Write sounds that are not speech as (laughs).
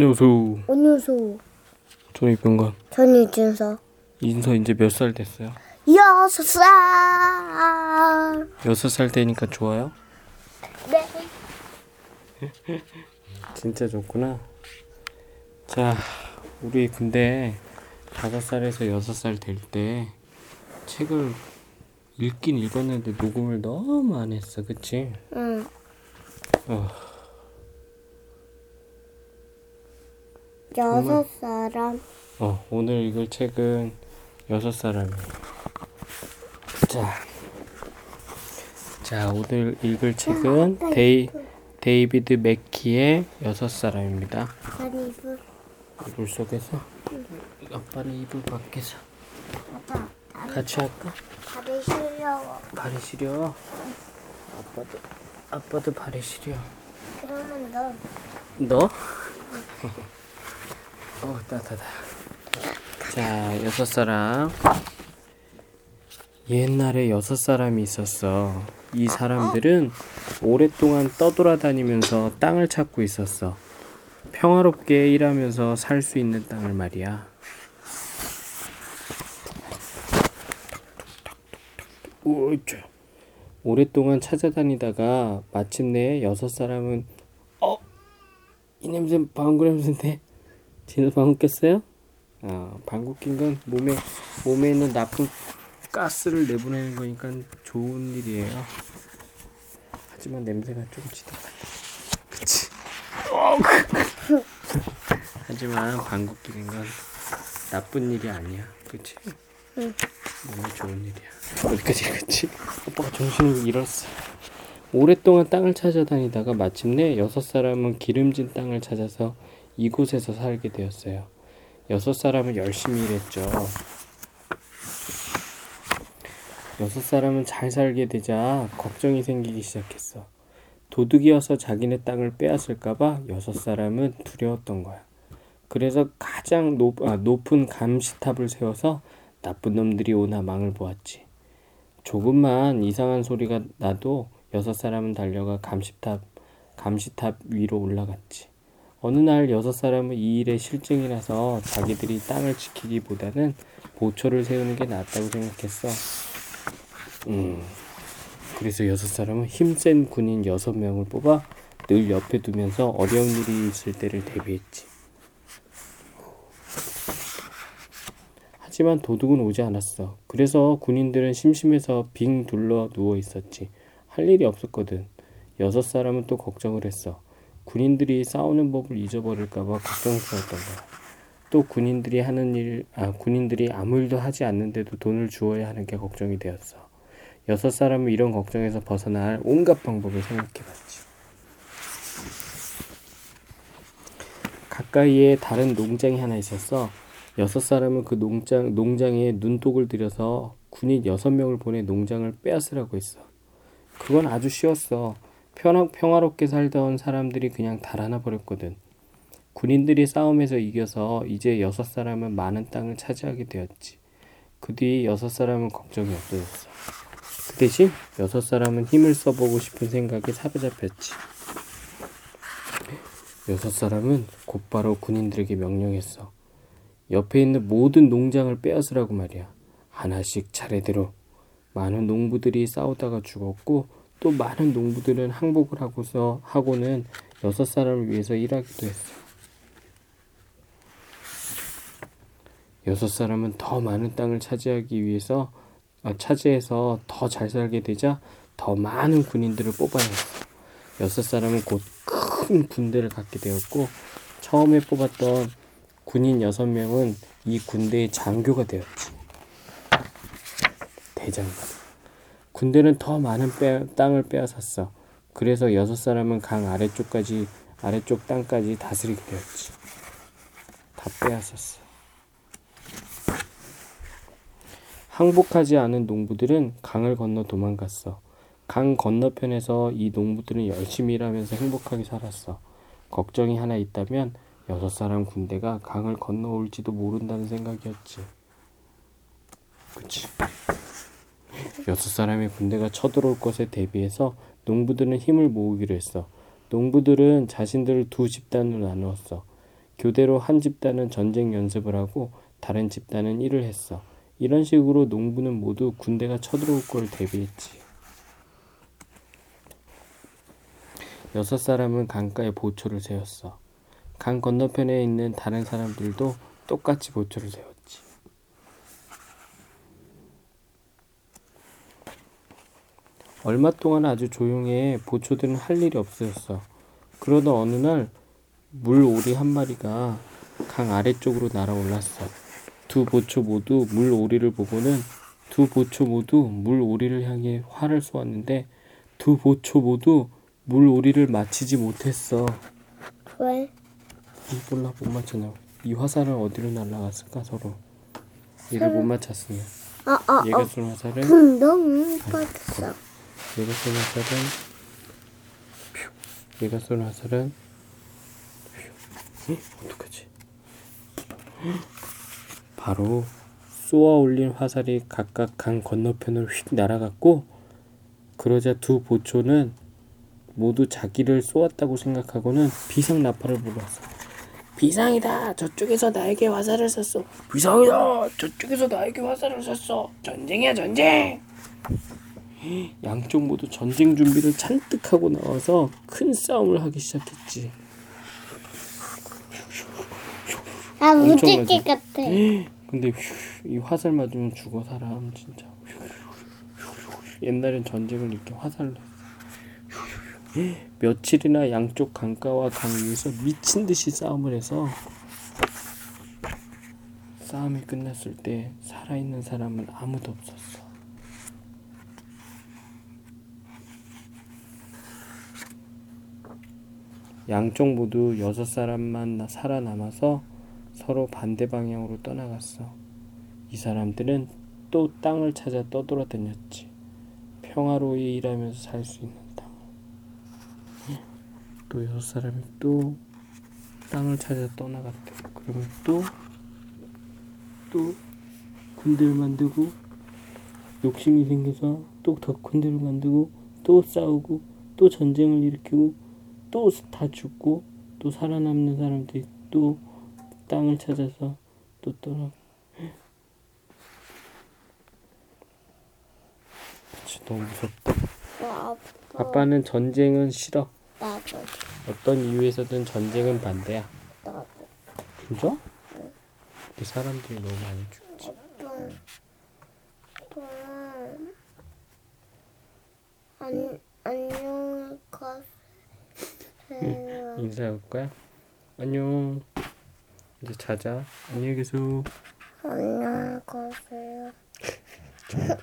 안녕하세요. 안녕하세요. 저는 이병건. 저는 이준서. 인서 이제 몇 살 됐어요? 여섯 살. 여섯 살 되니까 좋아요? 네. (laughs) 진짜 좋구나. 자, 우리 근데 다섯 살에서 여섯 살 될 때 책을 읽긴 읽었는데 녹음을 너무 안 했어, 그치? 응. 어, 여섯 사람. 어, 오늘 읽을 책은 여섯 사람이에요. 자, 자, 오늘 읽을 책은 데이, 데이비드 맥키의 여섯 사람입니다. 아니 이불. 이불 속에서 아빠는 이불 밖에서 아빠. 같이 할까? 다리 시려워. 발이 시려. 아빠도 아빠도 발이 시려. 그러면 너. 너? 어 따뜻하다. 자 여섯 사람. 옛날에 여섯 사람이 있었어. 이 사람들은 오랫동안 떠돌아다니면서 땅을 찾고 있었어. 평화롭게 일하면서 살 수 있는 땅을 말이야. 우쭈. 오랫동안 찾아다니다가 마침내 여섯 사람은 어? 이 냄새 방구 냄새인데 진짜 방구 꼈어요? 아 방구 낀건 몸에 몸에 있는 나쁜 가스를 내보내는 거니까 좋은 일이에요. 하지만 냄새가 좀 지독하다. 그치? 어, 하지만 방구 끼는 건 나쁜 일이 아니야. 그치? 응. 몸에 좋은 일이야. 어디까지 갔지? 오빠가 정신을 잃었어. 오랫동안 땅을 찾아다니다가 마침내 여섯 사람은 기름진 땅을 찾아서 이곳에서 살게 되었어요. 여섯 사람은 열심히 일했죠. 여섯 사람은 잘 살게 되자 걱정이 생기기 시작했어. 도둑이어서 자기네 땅을 빼앗을까봐 여섯 사람은 두려웠던 거야. 그래서 가장 높, 아, 높은 감시탑을 세워서 나쁜 놈들이 오나 망을 보았지. 조금만 이상한 소리가 나도 여섯 사람은 달려가 감시탑, 감시탑 위로 올라갔지. 어느 날 여섯 사람은 이 일에 실증이 나서 자기들이 땅을 지키기보다는 보초를 세우는 게 낫다고 생각했어. 음, 그래서 여섯 사람은 힘센 군인 여섯 명을 뽑아 늘 옆에 두면서 어려운 일이 있을 때를 대비했지. 하지만 도둑은 오지 않았어. 그래서 군인들은 심심해서 빙 둘러 누워 있었지. 할 일이 없었거든. 여섯 사람은 또 걱정을 했어. 군인들이 싸우는 법을 잊어버릴까봐 걱정스러웠던 거야. 또 군인들이 하는 일, 아, 군인들이 아무 일도 하지 않는데도 돈을 주어야 하는 게 걱정이 되었어. 여섯 사람은 이런 걱정에서 벗어날 온갖 방법을 생각해봤지. 가까이에 다른 농장이 하나 있었어. 여섯 사람은 그 농장, 농장에 눈독을 들여서 군인 여섯 명을 보내 농장을 빼앗으라고 했어. 그건 아주 쉬웠어. 평화, 평화롭게 살던 사람들이 그냥 달아나 버렸거든. 군인들이 싸움에서 이겨서 이제 여섯 사람은 많은 땅을 차지하게 되었지. 그 뒤 여섯 사람은 걱정이 없어졌어. 그 대신 여섯 사람은 힘을 써보고 싶은 생각에 사로잡혔지. 여섯 사람은 곧바로 군인들에게 명령했어. 옆에 있는 모든 농장을 빼앗으라고 말이야. 하나씩 차례대로. 많은 농부들이 싸우다가 죽었고 또 많은 농부들은 항복을 하고서 하고는 여섯 사람을 위해서 일하기도 했어. 여섯 사람은 더 많은 땅을 차지하기 위해서 아, 차지해서 더 잘 살게 되자 더 많은 군인들을 뽑아야 했어. 여섯 사람은 곧 큰 군대를 갖게 되었고 처음에 뽑았던 군인 여섯 명은 이 군대의 장교가 되었지. 대장군. 군대는 더 많은 빼, 땅을 빼앗았어. 그래서 여섯 사람은 강 아래쪽까지 아래쪽 땅까지 다스리게 되었지. 다 빼앗았어. 항복하지 않은 농부들은 강을 건너 도망갔어. 강 건너편에서 이 농부들은 열심히 일하면서 행복하게 살았어. 걱정이 하나 있다면 여섯 사람 군대가 강을 건너올지도 모른다는 생각이었지. 그치. 여섯 사람의 군대가 쳐들어올 것에 대비해서 농부들은 힘을 모으기로 했어. 농부들은 자신들을 두 집단으로 나누었어. 교대로 한 집단은 전쟁 연습을 하고 다른 집단은 일을 했어. 이런 식으로 농부는 모두 군대가 쳐들어올 걸 대비했지. 여섯 사람은 강가에 보초를 세웠어. 강 건너편에 있는 다른 사람들도 똑같이 보초를 세웠지. 얼마 동안 아주 조용해 보초들은 할 일이 없어졌어. 그러다 어느 날 물오리 한 마리가 강 아래쪽으로 날아올랐어. 두 보초 모두 물오리를 보고는 두 보초 모두 물오리를 향해 활을 쏘았는데 두 보초 모두 물오리를 맞히지 못했어. 왜? 이 몰라 못 맞췄나? 이 화살은 어디로 날아갔을까 서로? 얘를 못 맞췄으면 어, 어, 얘가 어. 쏜 화살은 응, 너무 뻗었어. 얘가 쏜 화살은 퓨. 얘가 쏜 화살은 퓨. 헉, 어떡하지? 헉. 바로 쏘아 올린 화살이 각각 강 건너편으로 휙 날아갔고 그러자 두 보초는 모두 자기를 쏘았다고 생각하고는 비상 나팔을 불었어. 비상이다. 저쪽에서 나에게 화살을 쐈어. 비상이다. 저쪽에서 나에게 화살을 쐈어. 전쟁이야 전쟁. 양쪽 모두 전쟁 준비를 잔뜩 하고 나와서 큰 싸움을 하기 시작했지. 나 엄청 무지개? 같아. (gasps) 근데 휴, 이 화살 맞으면 죽어 사람 진짜. 옛날엔 전쟁을 이렇게 화살로. (gasps) 며칠이나 양쪽 강가와 강 위에서 미친 듯이 싸움을 해서 싸움이 끝났을 때 살아있는 사람은 아무도 없었어. 양쪽 모두 여섯 사람만 나- 살아남아서 서로 반대 방향으로 떠나갔어. 이 사람들은 또 땅을 찾아 떠돌아다녔지. 평화로이 일하면서 살 수 있는 땅. 또 여섯 사람이 또 땅을 찾아 떠나갔대. 그러면 또, 또 군대를 만들고 욕심이 생겨서 또 더 군대를 만들고 또 싸우고 또 전쟁을 일으키고 또 다 죽고 또 살아남는 사람들이 또 땅을 찾아서 또 떠나. 그치, 너무 무섭다. 나 아빠는 전쟁은 싫어. 나도 어떤 이유에서든 전쟁은 반대야. 나도 진짜? 근데 사람들이 너무 많이 죽지. 안녕히 가세요. 인사할 거야? 안녕. 이제 자자. 안녕히 계세요. 안녕히 가세요. 정말